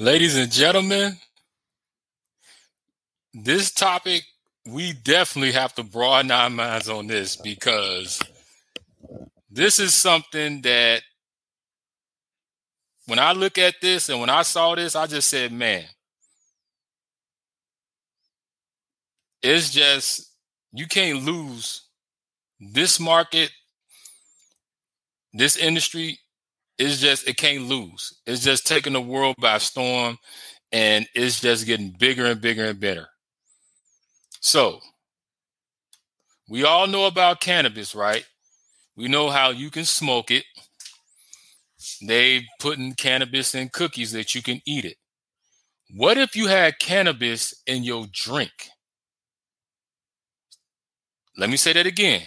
Ladies and gentlemen, this topic, we definitely have to broaden our minds on this because this is something that when I look at this and when I saw this, I just said, man, it's just, you can't lose this market, this industry it's just it can't lose. It's just taking the world by storm, and it's just getting bigger and bigger and better. So we all know about cannabis, right? We know how you can smoke it. They putting cannabis in cookies that you can eat it. What if you had cannabis in your drink? Let me say that again.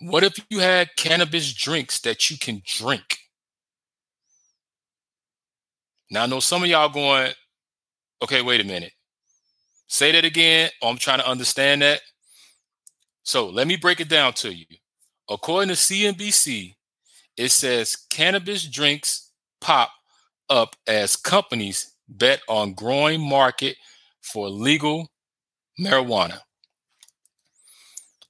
What if you had cannabis drinks that you can drink? Now I know some of y'all going, okay, wait a minute. Say that again. Oh, I'm trying to understand that. So let me break it down to you. According to CNBC, it says cannabis drinks pop up as companies bet on growing market for legal marijuana.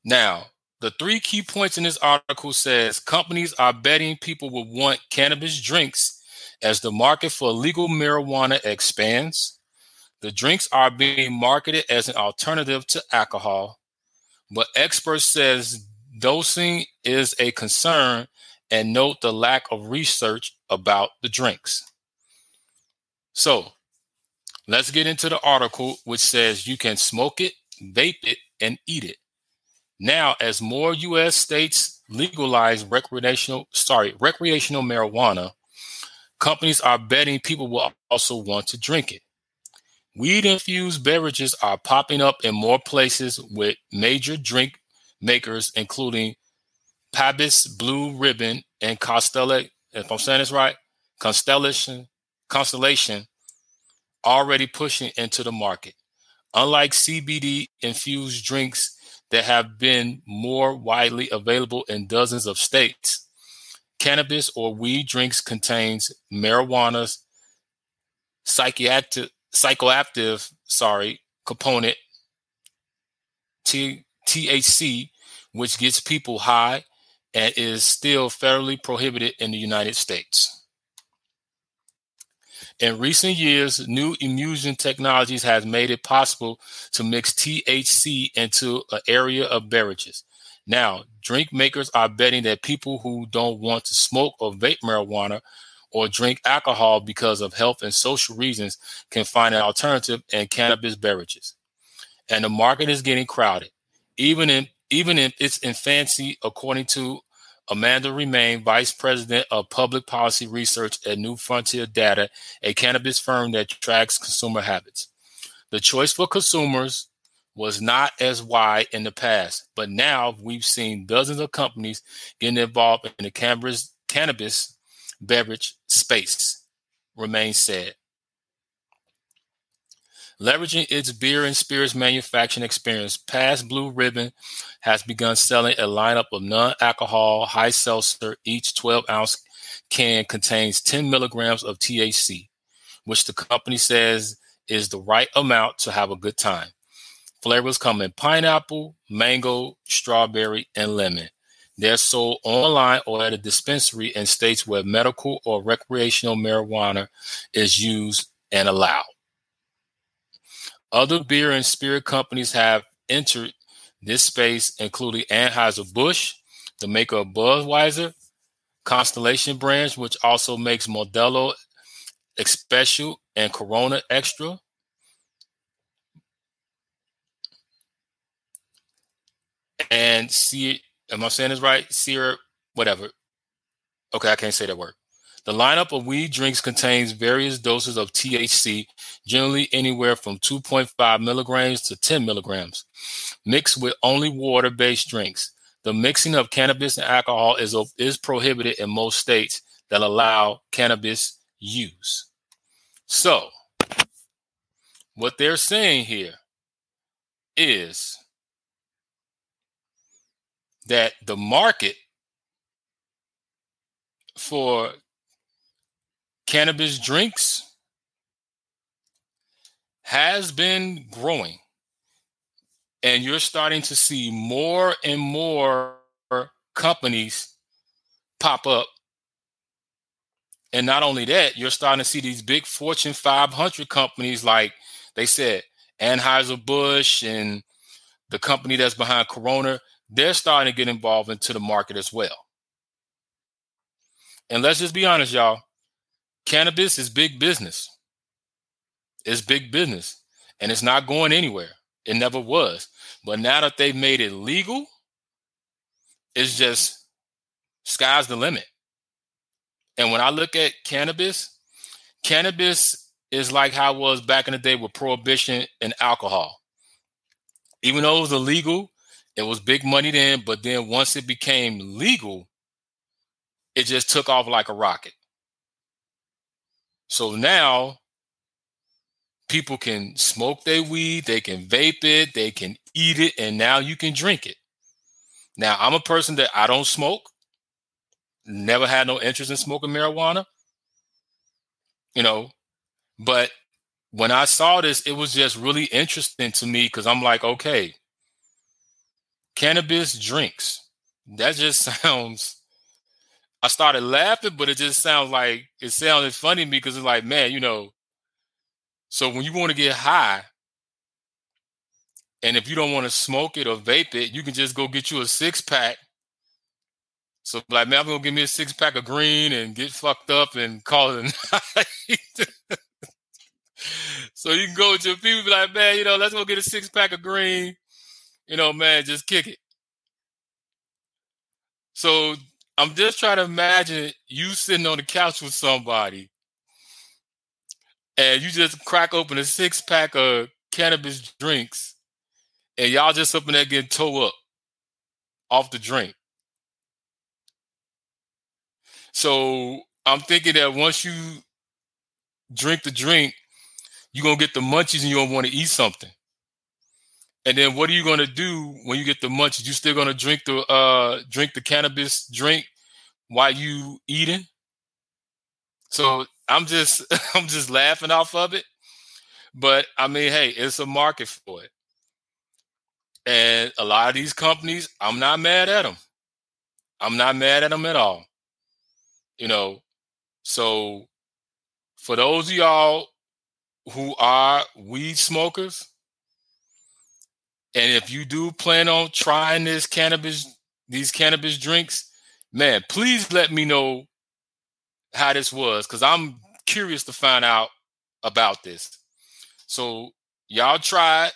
Now, the three key points in this article says companies are betting people will want cannabis drinks as the market for legal marijuana expands, the drinks are being marketed as an alternative to alcohol, but experts says dosing is a concern and note the lack of research about the drinks. So, let's get into the article which says you can smoke it, vape it, and eat it. Now, as more US states legalize recreational sorry, recreational marijuana, companies are betting people will also want to drink it. Weed infused beverages are popping up in more places with major drink makers, including Pabst Blue Ribbon and Constellation. if I'm saying this right, Constellation, Constellation already pushing into the market. Unlike CBD infused drinks that have been more widely available in dozens of states, cannabis or weed drinks contains marijuana's psychoactive psychoactive sorry component T, THC which gets people high and is still federally prohibited in the United States. In recent years, new emulsion technologies has made it possible to mix THC into an area of beverages. Now, drink makers are betting that people who don't want to smoke or vape marijuana or drink alcohol because of health and social reasons can find an alternative in cannabis beverages. And the market is getting crowded, even in even in its infancy, according to Amanda Reiman, Vice President of Public Policy Research at New Frontier Data, a cannabis firm that tracks consumer habits. The choice for consumers was not as wide in the past, but now we've seen dozens of companies getting involved in the cannabis, cannabis beverage space, Reiman said. Leveraging its beer and spirits manufacturing experience, Pabst Blue Ribbon has begun selling a lineup of non alcohol high seltzer. Each 12 ounce can contains 10 milligrams of THC, which the company says is the right amount to have a good time. Flavors come in pineapple, mango, strawberry, and lemon. They're sold online or at a dispensary in states where medical or recreational marijuana is used and allowed. Other beer and spirit companies have entered this space, including Anheuser-Busch, the maker of Budweiser, Constellation Brands, which also makes Modelo Especial and Corona Extra, and see am I saying this right? Sierra, whatever. Okay, I can't say that word. The lineup of weed drinks contains various doses of THC, generally anywhere from 2.5 milligrams to 10 milligrams, mixed with only water based drinks. The mixing of cannabis and alcohol is, is prohibited in most states that allow cannabis use. So, what they're saying here is that the market for cannabis drinks has been growing. And you're starting to see more and more companies pop up. And not only that, you're starting to see these big Fortune 500 companies like they said, Anheuser-Busch and the company that's behind Corona, they're starting to get involved into the market as well. And let's just be honest, y'all. Cannabis is big business. It's big business. And it's not going anywhere. It never was. But now that they've made it legal, it's just sky's the limit. And when I look at cannabis, cannabis is like how it was back in the day with prohibition and alcohol. Even though it was illegal, it was big money then, but then once it became legal, it just took off like a rocket. So now people can smoke their weed, they can vape it, they can eat it, and now you can drink it. Now, I'm a person that I don't smoke, never had no interest in smoking marijuana, you know, but when I saw this, it was just really interesting to me because I'm like, okay, cannabis drinks. That just sounds. I started laughing, but it just sounds like it sounded funny to me because it's like, man, you know, so when you want to get high, and if you don't want to smoke it or vape it, you can just go get you a six pack. So like, man, I'm gonna give me a six pack of green and get fucked up and call it a night. so you can go to people be like, man, you know, let's go get a six pack of green. You know, man, just kick it. So I'm just trying to imagine you sitting on the couch with somebody and you just crack open a six pack of cannabis drinks, and y'all just up in there getting toe up off the drink. So I'm thinking that once you drink the drink, you're gonna get the munchies and you're gonna want to eat something. And then what are you gonna do when you get the munchies? You still gonna drink the uh drink the cannabis drink while you eating? So I'm just I'm just laughing off of it. But I mean, hey, it's a market for it. And a lot of these companies, I'm not mad at them. I'm not mad at them at all. You know, so for those of y'all who are weed smokers, and if you do plan on trying this cannabis, these cannabis drinks, man, please let me know how this was because I'm curious to find out about this. So y'all try it,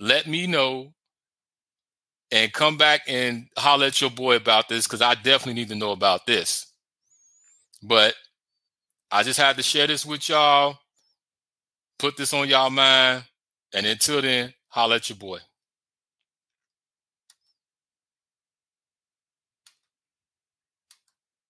let me know, and come back and holler at your boy about this because I definitely need to know about this. But I just had to share this with y'all, put this on y'all mind, and until then, holler at your boy.